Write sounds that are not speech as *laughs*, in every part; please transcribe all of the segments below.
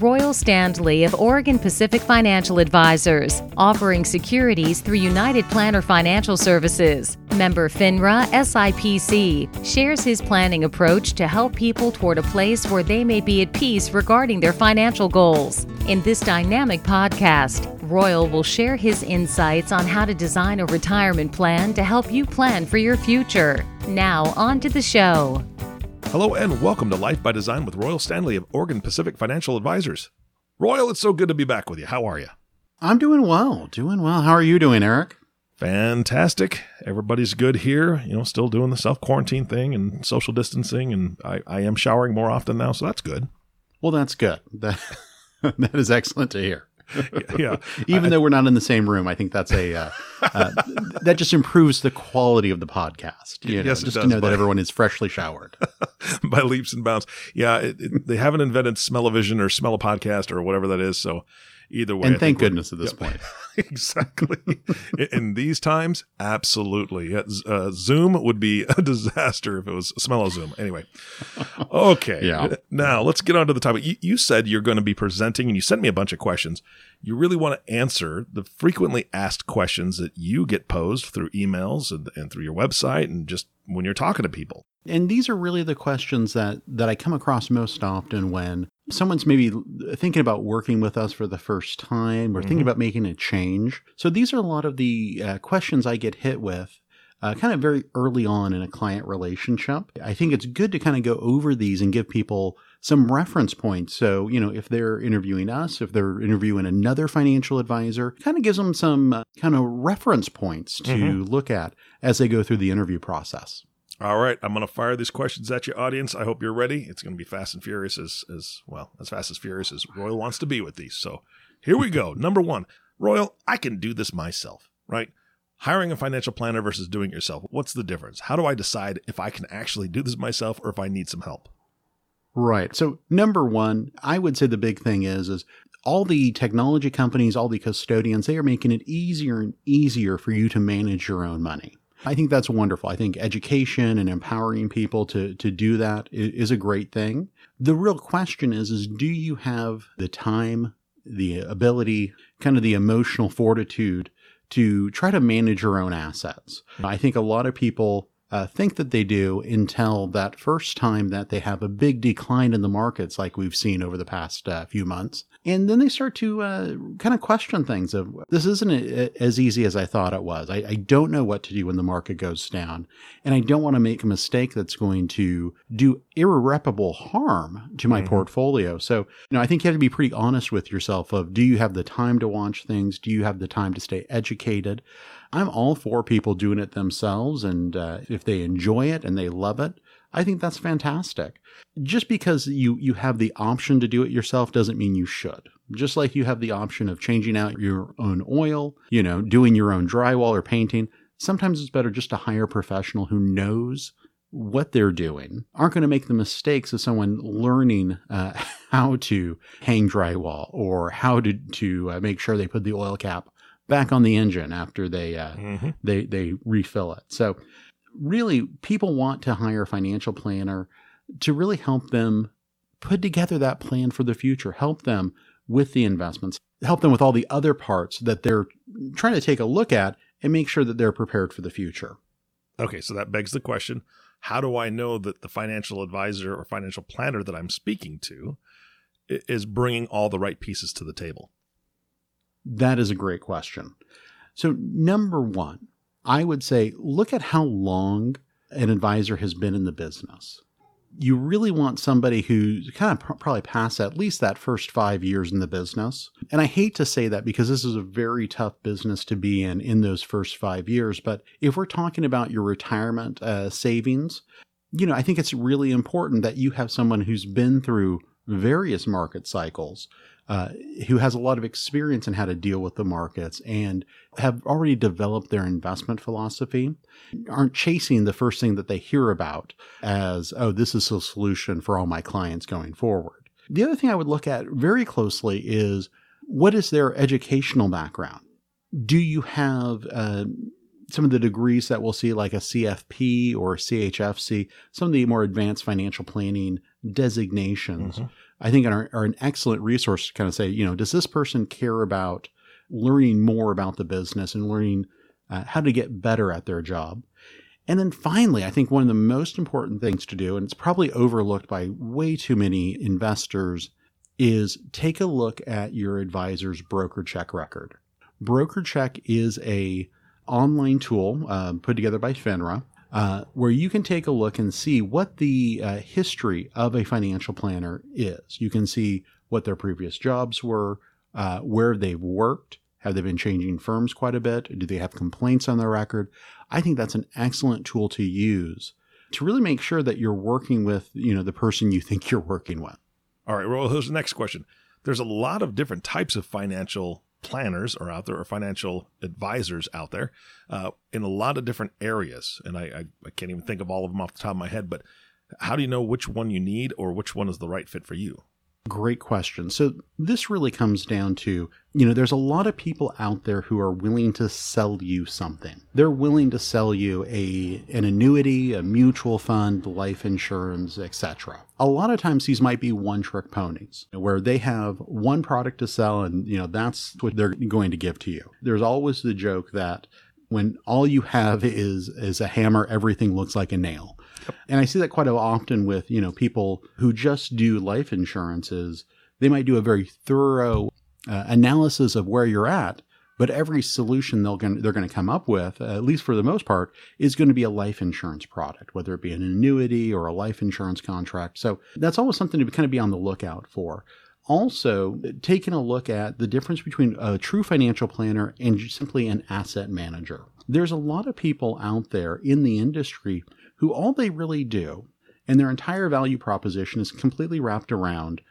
Royal Standley of Oregon Pacific Financial Advisors, offering securities through United Planner Financial Services. Member FINRA SIPC shares his planning approach to help people toward a place where they may be at peace regarding their financial goals. In this dynamic podcast, Royal will share his insights on how to design a retirement plan to help you plan for your future. Now, on to the show. Hello and welcome to Life by Design with Royal Standley of Oregon Pacific Financial Advisors. Royal, it's so good to be back with you. How are you? I'm doing well, doing well. How are you doing, Eric? Fantastic. Everybody's good here. You know, still doing the self quarantine thing and social distancing, and I, I am showering more often now, so that's good. Well, that's good. That *laughs* that is excellent to hear. *laughs* yeah. *laughs* Even I, though we're not in the same room, I think that's a uh, uh, *laughs* that just improves the quality of the podcast. You know, Yes, just does, to know that everyone is freshly showered. by leaps and bounds. Yeah, it, it, they haven't invented smell-o-vision or smell a podcast or whatever that is. So either way, and thank goodness at this yeah. point. *laughs* exactly. in, in these times, absolutely. Uh, Zoom would be a *laughs* disaster if it was smell of Zoom. Anyway, okay. Yeah. Now let's get on to the topic. You, you said you're going to be presenting, and you sent me a bunch of questions. You really want to answer the frequently asked questions that you get posed through emails and, and through your website, and just when you're talking to people. And these are really the questions that that I come across most often when someone's maybe thinking about working with us for the first time or thinking Mhm. about making a change. So these are a lot of the uh, questions I get hit with. Uh, kind of very early on in a client relationship. I think it's good to kind of go over these and give people some reference points. So, you know, if they're interviewing us, if they're interviewing another financial advisor, kind of gives them some uh, kind of reference points to Mhm. look at as they go through the interview process. All right, I'm going to fire these questions at your audience. I hope you're ready. It's going to be fast and furious as as well, as fast as furious as Royal wants to be with these. So, here we go. Number 1. Royal, I can do this myself, right? Hiring a financial planner versus doing it yourself. What's the difference? How do I decide if I can actually do this myself or if I need some help? Right. So number one, I would say the big thing is is all the technology companies, all the custodians, they are making it easier and easier for you to manage your own money. I think that's wonderful. I think education and empowering people to to do that is a great thing. The real question is is do you have the time, the ability, kind of the emotional fortitude to try to manage your own assets? I think a lot of people uh, think that they do until that first time that they have a big decline in the markets, like we've seen over the past uh, few months. And then they start to uh, kind of question things of this isn't a- as easy as I thought it was. I, I don't know what to do when the market goes down. And I don't want to make a mistake that's going to do irreparable harm to my Mhm. portfolio. So, you know, I think you have to be pretty honest with yourself of do you have the time to watch things? Do you have the time to stay educated? I'm all for people doing it themselves. And uh, if they enjoy it and they love it, I think that's fantastic. Just because you, you have the option to do it yourself doesn't mean you should. Just like you have the option of changing out your own oil, you know, doing your own drywall or painting, sometimes it's better just to hire a professional who knows what they're doing, aren't going to make the mistakes of someone learning uh, *laughs* how to hang drywall or how to, to uh, make sure they put the oil cap back on the engine after they uh, Mm-hmm. they they refill it. So really people want to hire a financial planner to really help them put together that plan for the future, help them with the investments, help them with all the other parts that they're trying to take a look at and make sure that they're prepared for the future. Okay, so that begs the question how do I know that the financial advisor or financial planner that I'm speaking to is bringing all the right pieces to the table? That is a great question. So, number one, I would say look at how long an advisor has been in the business. You really want somebody who's kind of pr- probably past at least that first five years in the business. And I hate to say that because this is a very tough business to be in in those first five years. But if we're talking about your retirement uh, savings, you know, I think it's really important that you have someone who's been through various market cycles uh, who has a lot of experience in how to deal with the markets and have already developed their investment philosophy, aren't chasing the first thing that they hear about as, oh, this is a solution for all my clients going forward. The other thing I would look at very closely is what is their educational background? Do you have uh, some of the degrees that we'll see, like a CFP or CHFC, some of the more advanced financial planning designations? Mhm. I think are, are an excellent resource to kind of say, you know, does this person care about learning more about the business and learning uh, how to get better at their job? And then finally, I think one of the most important things to do, and it's probably overlooked by way too many investors, is take a look at your advisor's broker check record. Broker check is a online tool uh, put together by FINRA uh, where you can take a look and see what the uh, history of a financial planner is. You can see what their previous jobs were, uh, where they've worked, have they been changing firms quite a bit, do they have complaints on their record. I think that's an excellent tool to use to really make sure that you're working with you know the person you think you're working with. All right, well, here's the next question. There's a lot of different types of financial planners are out there or financial advisors out there uh, in a lot of different areas. And I, I, I can't even think of all of them off the top of my head, but how do you know which one you need or which one is the right fit for you? Great question. So this really comes down to, you know, there's a lot of people out there who are willing to sell you something. They're willing to sell you a an annuity, a mutual fund, life insurance, etc. A lot of times these might be one-trick ponies where they have one product to sell and, you know, that's what they're going to give to you. There's always the joke that when all you have is is a hammer, everything looks like a nail. And I see that quite often with, you know, people who just do life insurances. They might do a very thorough uh, analysis of where you're at, but every solution they'll they're going to come up with, uh, at least for the most part, is going to be a life insurance product, whether it be an annuity or a life insurance contract. So that's always something to kind of be on the lookout for. Also, taking a look at the difference between a true financial planner and simply an asset manager. There's a lot of people out there in the industry who all they really do and their entire value proposition is completely wrapped around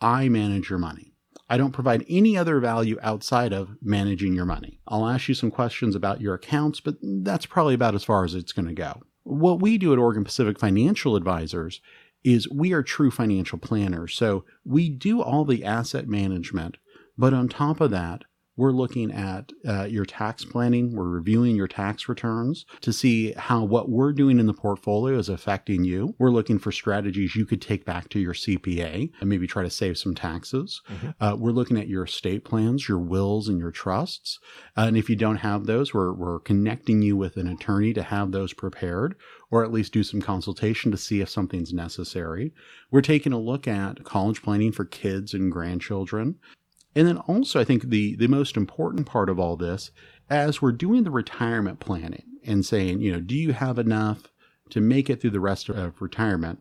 I manage your money. I don't provide any other value outside of managing your money. I'll ask you some questions about your accounts, but that's probably about as far as it's going to go. What we do at Oregon Pacific Financial Advisors is we are true financial planners. So we do all the asset management, but on top of that, we're looking at uh, your tax planning. We're reviewing your tax returns to see how what we're doing in the portfolio is affecting you. We're looking for strategies you could take back to your CPA and maybe try to save some taxes. Mm-hmm. Uh, we're looking at your estate plans, your wills, and your trusts. Uh, and if you don't have those, we're, we're connecting you with an attorney to have those prepared or at least do some consultation to see if something's necessary. We're taking a look at college planning for kids and grandchildren. And then also, I think the, the most important part of all this, as we're doing the retirement planning and saying, you know, do you have enough to make it through the rest of retirement?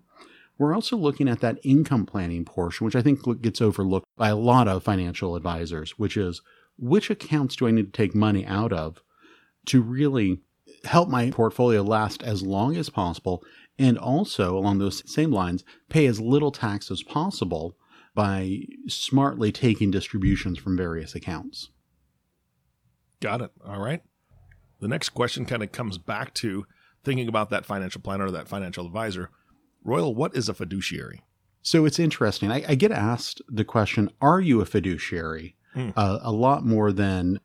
We're also looking at that income planning portion, which I think gets overlooked by a lot of financial advisors, which is which accounts do I need to take money out of to really help my portfolio last as long as possible? And also, along those same lines, pay as little tax as possible by smartly taking distributions from various accounts. Got it. All right. The next question kind of comes back to thinking about that financial planner or that financial advisor. Royal, what is a fiduciary? So it's interesting. I, I get asked the question, Are you a fiduciary? Hmm. Uh, a lot more than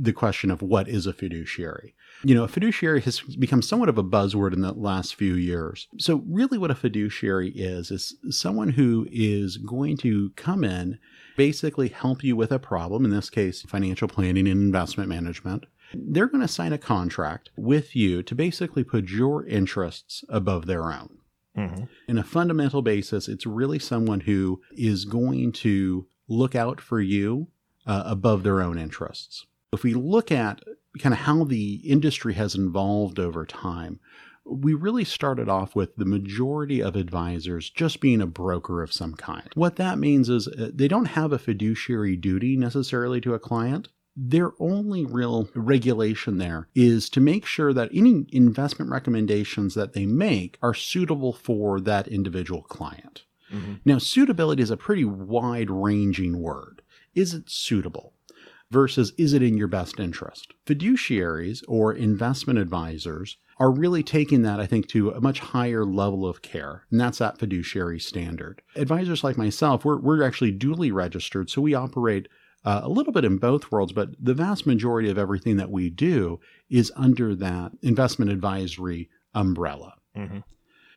the question of what is a fiduciary. You know, a fiduciary has become somewhat of a buzzword in the last few years. So, really, what a fiduciary is, is someone who is going to come in, basically help you with a problem, in this case, financial planning and investment management. They're going to sign a contract with you to basically put your interests above their own. Mm-hmm. In a fundamental basis, it's really someone who is going to look out for you uh, above their own interests. If we look at kind of how the industry has evolved over time, we really started off with the majority of advisors just being a broker of some kind. What that means is uh, they don't have a fiduciary duty necessarily to a client. Their only real regulation there is to make sure that any investment recommendations that they make are suitable for that individual client. Mm-hmm. Now, suitability is a pretty wide ranging word. Is it suitable? Versus is it in your best interest? Fiduciaries or investment advisors are really taking that, I think, to a much higher level of care, and that's that fiduciary standard. Advisors like myself, we're, we're actually duly registered, so we operate uh, a little bit in both worlds, but the vast majority of everything that we do is under that investment advisory umbrella. Mm-hmm.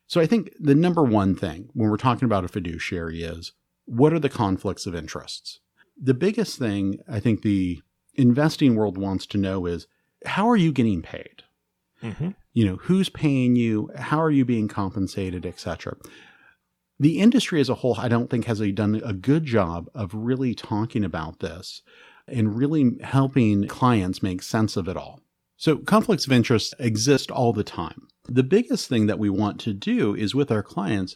So I think the number one thing when we're talking about a fiduciary is what are the conflicts of interests? The biggest thing I think the investing world wants to know is how are you getting paid? Mm-hmm. You know, who's paying you? How are you being compensated, etc. The industry as a whole, I don't think has a, done a good job of really talking about this and really helping clients make sense of it all. So conflicts of interest exist all the time. The biggest thing that we want to do is with our clients,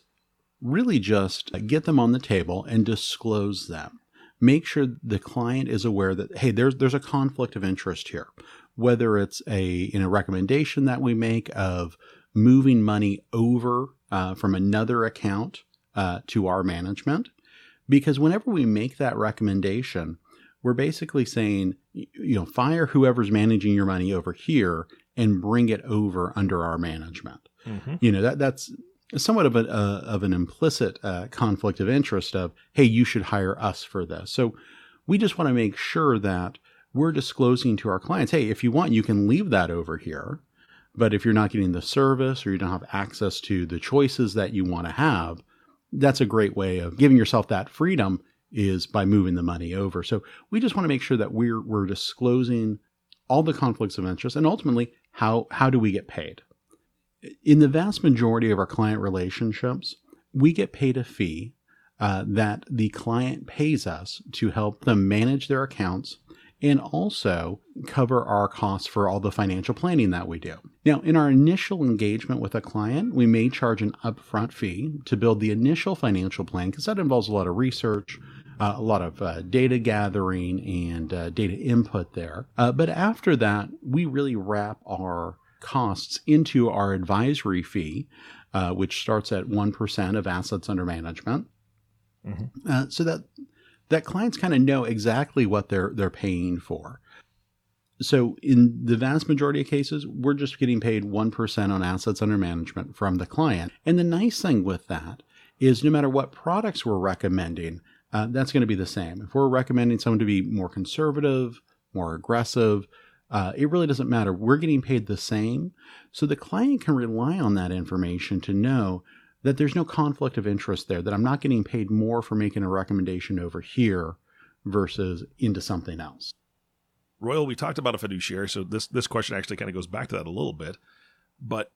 really just get them on the table and disclose them. Make sure the client is aware that, hey, there's, there's a conflict of interest here, whether it's a, in a recommendation that we make of moving money over uh, from another account uh, to our management. Because whenever we make that recommendation, we're basically saying, you know, fire whoever's managing your money over here and bring it over under our management. Mm-hmm. You know, that that's somewhat of, a, uh, of an implicit uh, conflict of interest of, hey, you should hire us for this. So we just want to make sure that we're disclosing to our clients, hey, if you want, you can leave that over here. But if you're not getting the service or you don't have access to the choices that you want to have, that's a great way of giving yourself that freedom is by moving the money over. So we just want to make sure that we're we're disclosing all the conflicts of interest and ultimately how how do we get paid? In the vast majority of our client relationships, we get paid a fee uh, that the client pays us to help them manage their accounts and also cover our costs for all the financial planning that we do. Now, in our initial engagement with a client, we may charge an upfront fee to build the initial financial plan because that involves a lot of research, uh, a lot of uh, data gathering, and uh, data input there. Uh, but after that, we really wrap our costs into our advisory fee, uh, which starts at 1% of assets under management. Mm-hmm. Uh, so that that clients kind of know exactly what they're they're paying for. So in the vast majority of cases, we're just getting paid 1% on assets under management from the client. And the nice thing with that is no matter what products we're recommending, uh, that's going to be the same. If we're recommending someone to be more conservative, more aggressive, uh, it really doesn't matter. We're getting paid the same. So the client can rely on that information to know that there's no conflict of interest there, that I'm not getting paid more for making a recommendation over here versus into something else. Royal, we talked about a fiduciary, so this this question actually kind of goes back to that a little bit. But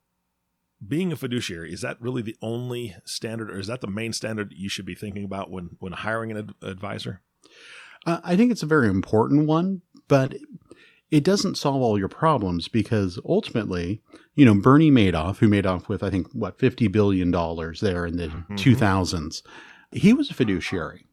being a fiduciary is that really the only standard, or is that the main standard you should be thinking about when when hiring an ad- advisor? Uh, I think it's a very important one, but it doesn't solve all your problems because ultimately, you know, Bernie Madoff, who made off with I think what fifty billion dollars there in the Mhm. 2000s, he was a fiduciary.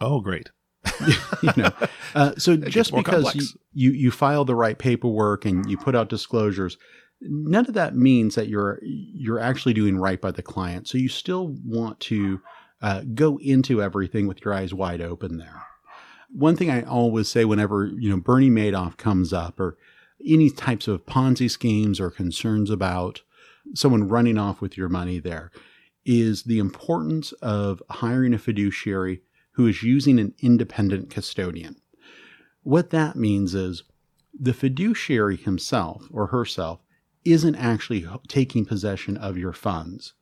Oh, great. *laughs* you know, uh, so *laughs* just because you, you you file the right paperwork and you put out disclosures, none of that means that you're you're actually doing right by the client. So you still want to uh, go into everything with your eyes wide open there. One thing I always say whenever you know Bernie Madoff comes up or any types of Ponzi schemes or concerns about someone running off with your money there is the importance of hiring a fiduciary who is using an independent custodian. What that means is the fiduciary himself or herself isn't actually taking possession of your funds,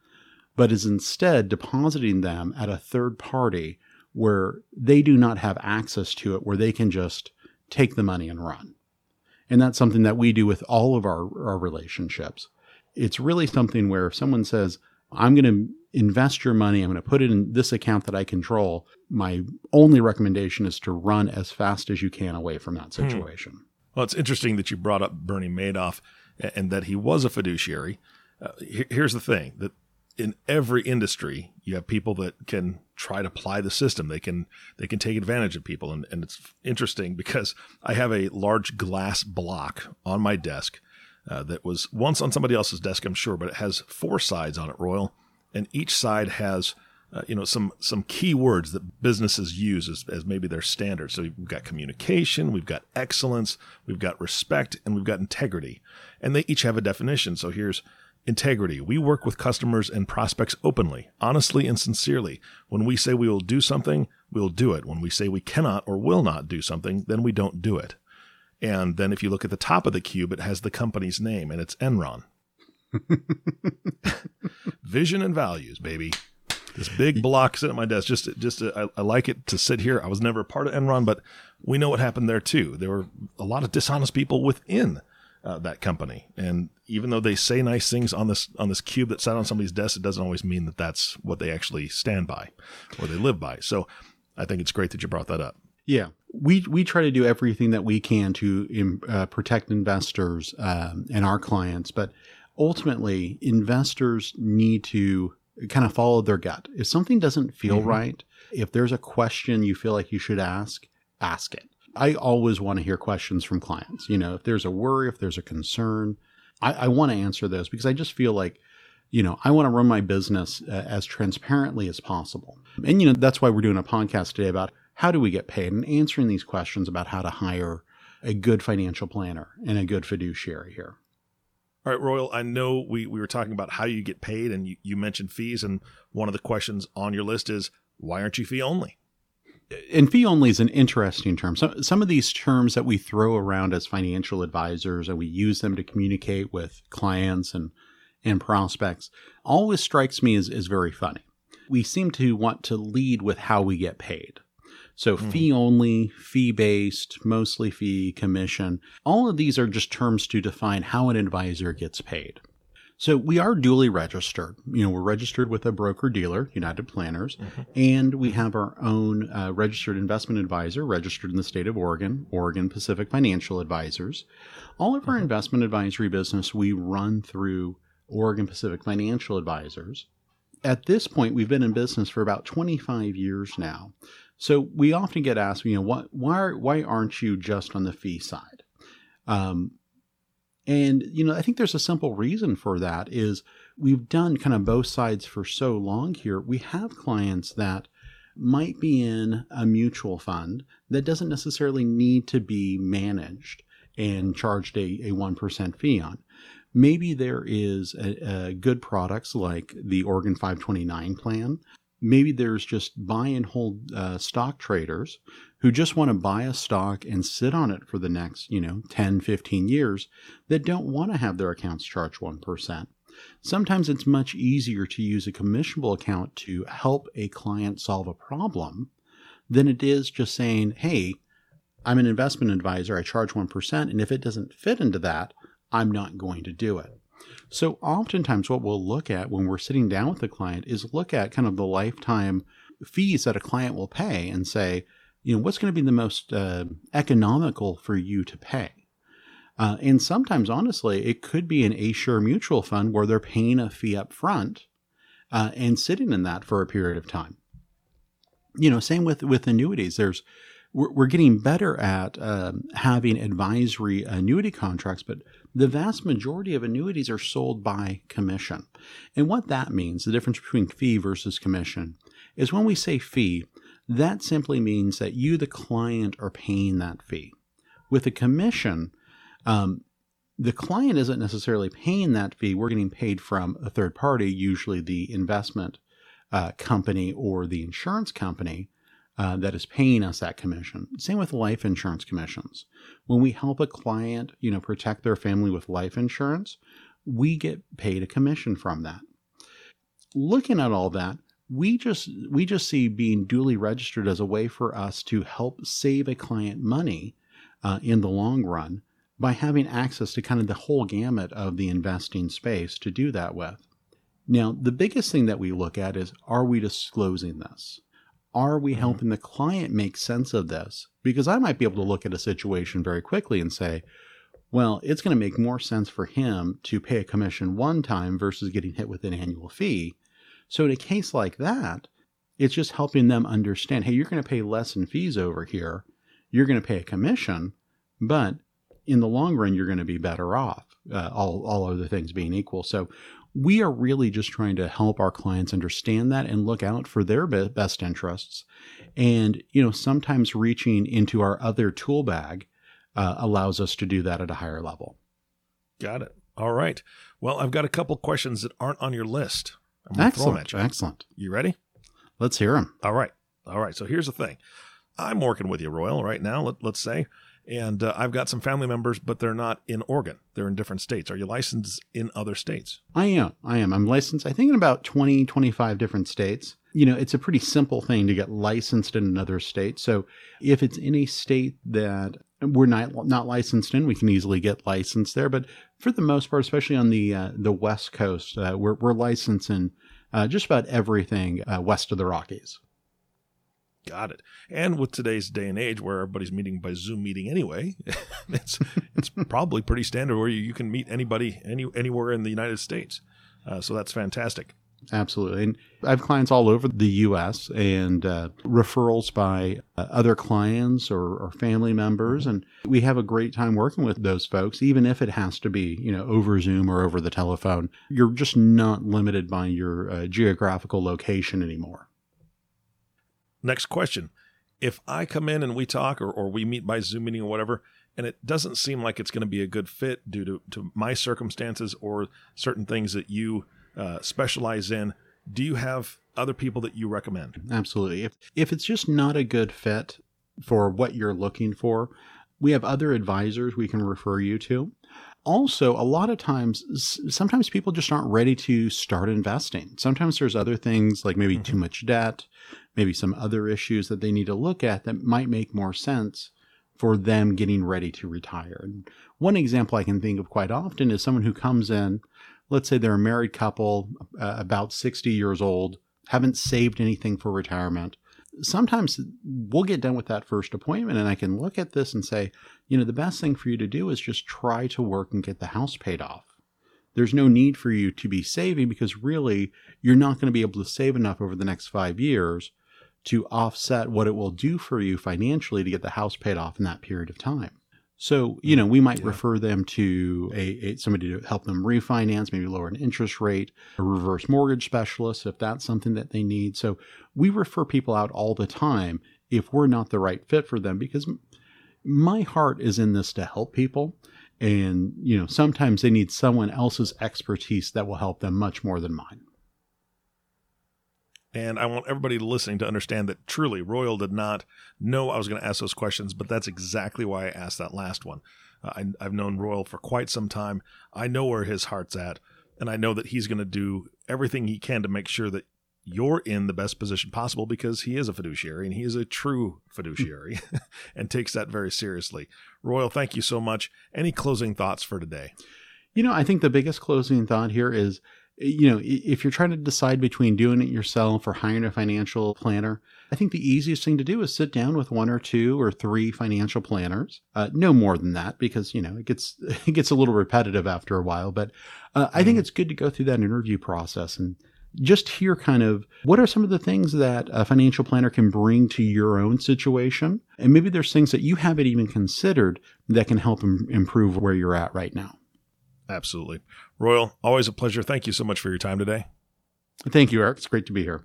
but is instead depositing them at a third party where they do not have access to it, where they can just take the money and run. And that's something that we do with all of our, our relationships. It's really something where if someone says, I'm going to invest your money, I'm going to put it in this account that I control, my only recommendation is to run as fast as you can away from that Hmm. situation. Well, it's interesting that you brought up Bernie Madoff and that he was a fiduciary. Uh, here's the thing that in every industry, you have people that can try to apply the system. They can they can take advantage of people, and, and it's interesting because I have a large glass block on my desk uh, that was once on somebody else's desk, I'm sure, but it has four sides on it, Royal, and each side has uh, you know some some key words that businesses use as, as maybe their standard. So we've got communication, we've got excellence, we've got respect, and we've got integrity, and they each have a definition. So here's integrity. We work with customers and prospects openly, honestly, and sincerely. When we say we will do something, we'll do it. When we say we cannot or will not do something, then we don't do it. And then if you look at the top of the cube, it has the company's name, and it's Enron. *laughs* Vision and values, baby. this big block sitting at my desk. Just, just uh, I, I like it to sit here. I was never a part of Enron, but we know what happened there too. There were a lot of dishonest people within uh, that company, and even though they say nice things on this on this cube that sat on somebody's desk, it doesn't always mean that that's what they actually stand by or they live by. So, I think it's great that you brought that up. Yeah, we we try to do everything that we can to uh, protect investors um, and our clients, but ultimately, investors need to kind of follow their gut. If something doesn't feel mm-hmm. right, if there's a question you feel like you should ask, ask it. I always want to hear questions from clients. You know, if there's a worry, if there's a concern, I, I want to answer those because I just feel like, you know, I want to run my business uh, as transparently as possible. And, you know, that's why we're doing a podcast today about how do we get paid and answering these questions about how to hire a good financial planner and a good fiduciary here. All right, Royal, I know we, we were talking about how you get paid and you, you mentioned fees. And one of the questions on your list is why aren't you fee only? And fee only is an interesting term. So, some of these terms that we throw around as financial advisors and we use them to communicate with clients and, and prospects always strikes me as, as very funny. We seem to want to lead with how we get paid. So mm-hmm. fee only, fee based, mostly fee, commission. All of these are just terms to define how an advisor gets paid. So we are duly registered. You know, we're registered with a broker dealer, United Planners, mm-hmm. and we have our own uh, registered investment advisor registered in the state of Oregon, Oregon Pacific Financial Advisors. All of our mm-hmm. investment advisory business we run through Oregon Pacific Financial Advisors. At this point, we've been in business for about 25 years now. So we often get asked, you know, what, why, why aren't you just on the fee side? Um, and, you know, I think there's a simple reason for that is we've done kind of both sides for so long here. We have clients that might be in a mutual fund that doesn't necessarily need to be managed and charged a, a 1% fee on. Maybe there is a, a good products like the Oregon 529 plan maybe there's just buy and hold uh, stock traders who just want to buy a stock and sit on it for the next, you know, 10, 15 years that don't want to have their accounts charged 1%. Sometimes it's much easier to use a commissionable account to help a client solve a problem than it is just saying, hey, I'm an investment advisor, I charge 1%, and if it doesn't fit into that, I'm not going to do it. So oftentimes what we'll look at when we're sitting down with the client is look at kind of the lifetime fees that a client will pay and say, you know, what's going to be the most uh, economical for you to pay? Uh, and sometimes, honestly, it could be an A-share mutual fund where they're paying a fee up front uh, and sitting in that for a period of time. You know, same with with annuities. There's we're, we're getting better at um, having advisory annuity contracts, but the vast majority of annuities are sold by commission. And what that means, the difference between fee versus commission, is when we say fee, that simply means that you, the client, are paying that fee. With a commission, um, the client isn't necessarily paying that fee. We're getting paid from a third party, usually the investment uh, company or the insurance company, uh, that is paying us that commission. Same with life insurance commissions. When we help a client, you know, protect their family with life insurance, we get paid a commission from that. Looking at all that, we just we just see being duly registered as a way for us to help save a client money uh, in the long run by having access to kind of the whole gamut of the investing space to do that with. Now, the biggest thing that we look at is are we disclosing this? Are we mm-hmm. helping the client make sense of this? Because I might be able to look at a situation very quickly and say, well, it's going to make more sense for him to pay a commission one time versus getting hit with an annual fee. So, in a case like that, it's just helping them understand hey, you're going to pay less in fees over here. You're going to pay a commission, but in the long run, you're going to be better off, uh, all, all other things being equal. So, we are really just trying to help our clients understand that and look out for their best interests. And, you know, sometimes reaching into our other tool bag uh, allows us to do that at a higher level. Got it. All right. Well, I've got a couple questions that aren't on your list. Excellent. You. Excellent. You ready? Let's hear them. All right. All right. So here's the thing I'm working with you, Royal, right now, let, let's say. And uh, I've got some family members, but they're not in Oregon. They're in different states. Are you licensed in other states? I am. I am. I'm licensed, I think, in about 20, 25 different states. You know, it's a pretty simple thing to get licensed in another state. So if it's any state that we're not not licensed in, we can easily get licensed there. But for the most part, especially on the uh, the West Coast, uh, we're, we're licensed in uh, just about everything uh, west of the Rockies. Got it. And with today's day and age, where everybody's meeting by Zoom meeting anyway, *laughs* it's it's probably pretty standard where you, you can meet anybody any anywhere in the United States. Uh, so that's fantastic. Absolutely. And I have clients all over the U.S. and uh, referrals by uh, other clients or, or, family members. And we have a great time working with those folks, even if it has to be, you know, over Zoom or over the telephone. You're just not limited by your uh, geographical location anymore. Next question. If I come in and we talk or, or we meet by Zoom meeting or whatever, and it doesn't seem like it's going to be a good fit due to, to my circumstances or certain things that you uh, specialize in, do you have other people that you recommend? Absolutely. If, if it's just not a good fit for what you're looking for, we have other advisors we can refer you to. Also, a lot of times, sometimes people just aren't ready to start investing. Sometimes there's other things like maybe mm-hmm. too much debt, maybe some other issues that they need to look at that might make more sense for them getting ready to retire. And one example I can think of quite often is someone who comes in, let's say they're a married couple, uh, about 60 years old, haven't saved anything for retirement. Sometimes we'll get done with that first appointment and I can look at this and say, you know, the best thing for you to do is just try to work and get the house paid off. There's no need for you to be saving because really you're not going to be able to save enough over the next five years to offset what it will do for you financially to get the house paid off in that period of time. So, you mm-hmm. know, we might yeah. refer them to a, a, somebody to help them refinance, maybe lower an interest rate, a reverse mortgage specialist if that's something that they need. So, we refer people out all the time if we're not the right fit for them because my heart is in this to help people and, you know, sometimes they need someone else's expertise that will help them much more than mine. And I want everybody listening to understand that truly Royal did not know I was going to ask those questions, but that's exactly why I asked that last one. Uh, I, have known Royal for quite some time. I know where his heart's at, and I know that he's going to do everything he can to make sure that you're in the best position possible because he is a fiduciary and he is a true fiduciary *laughs* and takes that very seriously. Royal, thank you so much. Any closing thoughts for today? You know, I think the biggest closing thought here is you know, if you're trying to decide between doing it yourself or hiring a financial planner, I think the easiest thing to do is sit down with one or two or three financial planners. Uh, no more than that, because you know it gets *laughs* it gets a little repetitive after a while. But uh, I think mm-hmm. it's good to go through that interview process and just hear kind of what are some of the things that a financial planner can bring to your own situation, and maybe there's things that you haven't even considered that can help Im- improve where you're at right now. Absolutely. Royal, always a pleasure. Thank you so much for your time today. Thank you, Eric. It's great to be here.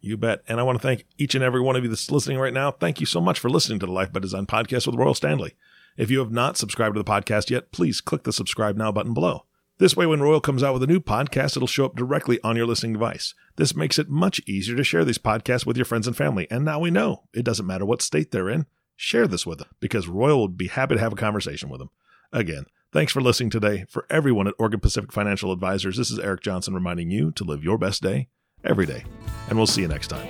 You bet. And I want to thank each and every one of you that's listening right now. Thank you so much for listening to the Life by Design podcast with Royal Standley. If you have not subscribed to the podcast yet, please click the subscribe now button below. This way, when Royal comes out with a new podcast, it'll show up directly on your listening device. This makes it much easier to share these podcasts with your friends and family. And now we know it doesn't matter what state they're in. Share this with them because Royal would be happy to have a conversation with them. Again, Thanks for listening today. For everyone at Oregon Pacific Financial Advisors, this is Eric Johnson reminding you to live your best day every day. And we'll see you next time.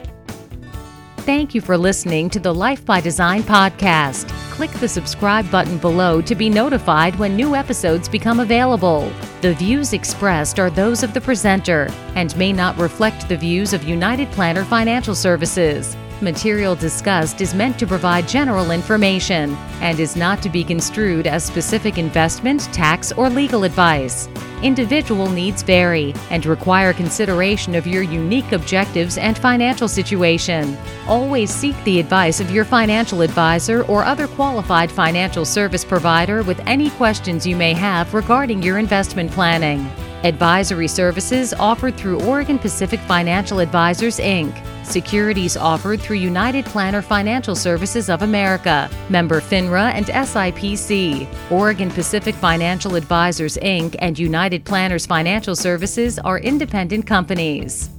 Thank you for listening to the Life by Design podcast. Click the subscribe button below to be notified when new episodes become available. The views expressed are those of the presenter and may not reflect the views of United Planner Financial Services. Material discussed is meant to provide general information and is not to be construed as specific investment, tax, or legal advice. Individual needs vary and require consideration of your unique objectives and financial situation. Always seek the advice of your financial advisor or other qualified financial service provider with any questions you may have regarding your investment planning. Advisory services offered through Oregon Pacific Financial Advisors, Inc. Securities offered through United Planner Financial Services of America, member FINRA and SIPC. Oregon Pacific Financial Advisors, Inc. and United Planners Financial Services are independent companies.